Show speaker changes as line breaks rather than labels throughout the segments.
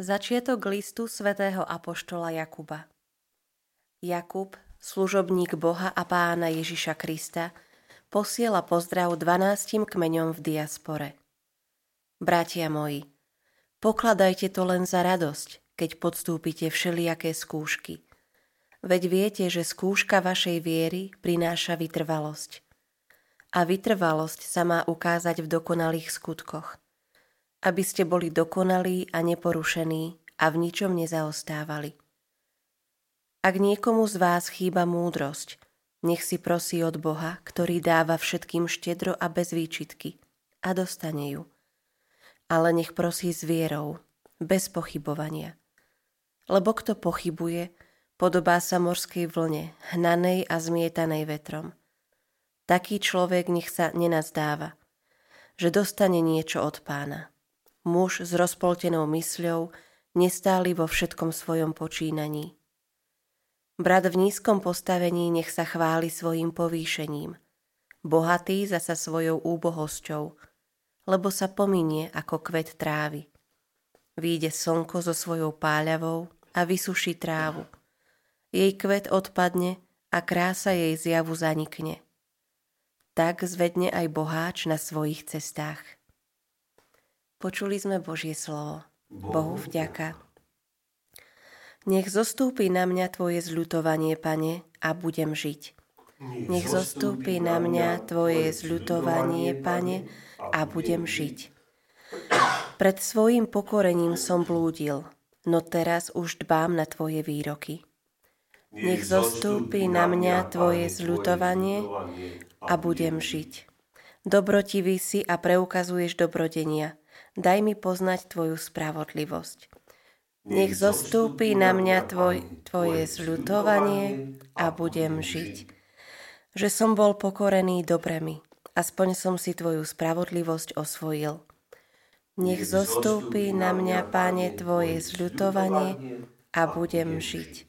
Začiatok listu svätého Apoštola Jakuba Jakub, služobník Boha a pána Ježiša Krista, posiela pozdrav 12 kmeňom v diaspore. Bratia moji, pokladajte to len za radosť, keď podstúpite všelijaké skúšky. Veď viete, že skúška vašej viery prináša vytrvalosť. A vytrvalosť sa má ukázať v dokonalých skutkoch – aby ste boli dokonalí a neporušení a v ničom nezaostávali. Ak niekomu z vás chýba múdrosť, nech si prosí od Boha, ktorý dáva všetkým štedro a bez výčitky a dostane ju. Ale nech prosí s vierou, bez pochybovania. Lebo kto pochybuje, podobá sa morskej vlne, hnanej a zmietanej vetrom. Taký človek nech sa nenazdáva, že dostane niečo od pána muž s rozpoltenou mysľou, nestáli vo všetkom svojom počínaní. Brat v nízkom postavení nech sa chváli svojim povýšením, bohatý zasa svojou úbohosťou, lebo sa pominie ako kvet trávy. Výjde slnko so svojou páľavou a vysuší trávu. Jej kvet odpadne a krása jej zjavu zanikne. Tak zvedne aj boháč na svojich cestách. Počuli sme Božie slovo. Bohu vďaka. Nech zostúpi na mňa Tvoje zľutovanie, Pane, a budem žiť. Nech zostúpi na mňa Tvoje zľutovanie, Pane, a budem žiť. Pred svojim pokorením som blúdil, no teraz už dbám na Tvoje výroky. Nech zostúpi na mňa Tvoje zľutovanie a budem žiť. Dobrotivý si a preukazuješ dobrodenia – daj mi poznať Tvoju spravodlivosť. Nech zostúpi na mňa tvoj, Tvoje zľutovanie a budem žiť. Že som bol pokorený dobremi, aspoň som si Tvoju spravodlivosť osvojil. Nech zostúpi na mňa, Páne, Tvoje zľutovanie a budem žiť.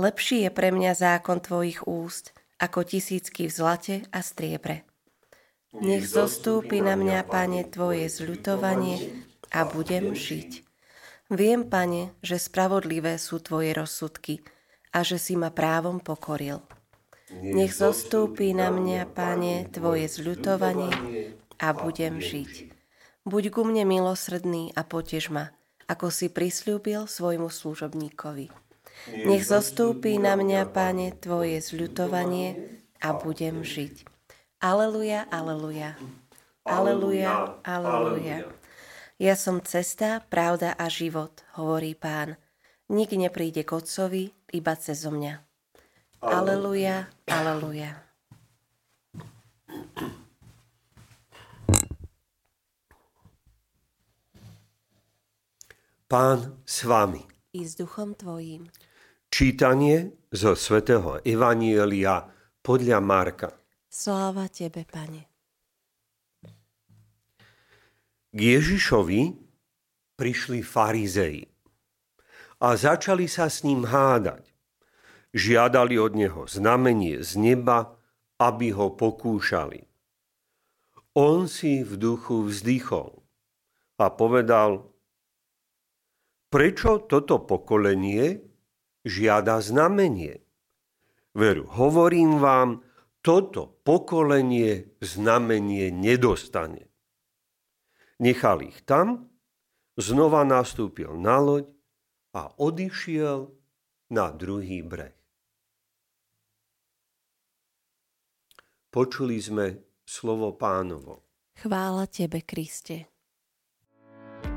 Lepší je pre mňa zákon Tvojich úst, ako tisícky v zlate a striebre. Nech zostúpi na mňa, Pane, Tvoje zľutovanie a budem žiť. Viem, Pane, že spravodlivé sú Tvoje rozsudky a že si ma právom pokoril. Nech zostúpi na mňa, Pane, Tvoje zľutovanie a budem žiť. Buď ku mne milosrdný a potež ma, ako si prislúbil svojmu služobníkovi. Nech zostúpi na mňa, Pane, Tvoje zľutovanie a budem žiť. Aleluja, aleluja. Aleluja, aleluja. Ja som cesta, pravda a život, hovorí pán. Nik nepríde k Otcovi, iba cez mňa. Aleluja, aleluja.
Pán s vami.
I s duchom tvojím.
Čítanie zo svätého Evanielia podľa Marka.
Sláva Tebe, Pane.
K Ježišovi prišli farizei a začali sa s ním hádať. Žiadali od neho znamenie z neba, aby ho pokúšali. On si v duchu vzdychol a povedal, prečo toto pokolenie žiada znamenie? Veru, hovorím vám, toto pokolenie znamenie nedostane. Nechal ich tam, znova nastúpil na loď a odišiel na druhý breh. Počuli sme slovo pánovo.
Chvála tebe, Kriste.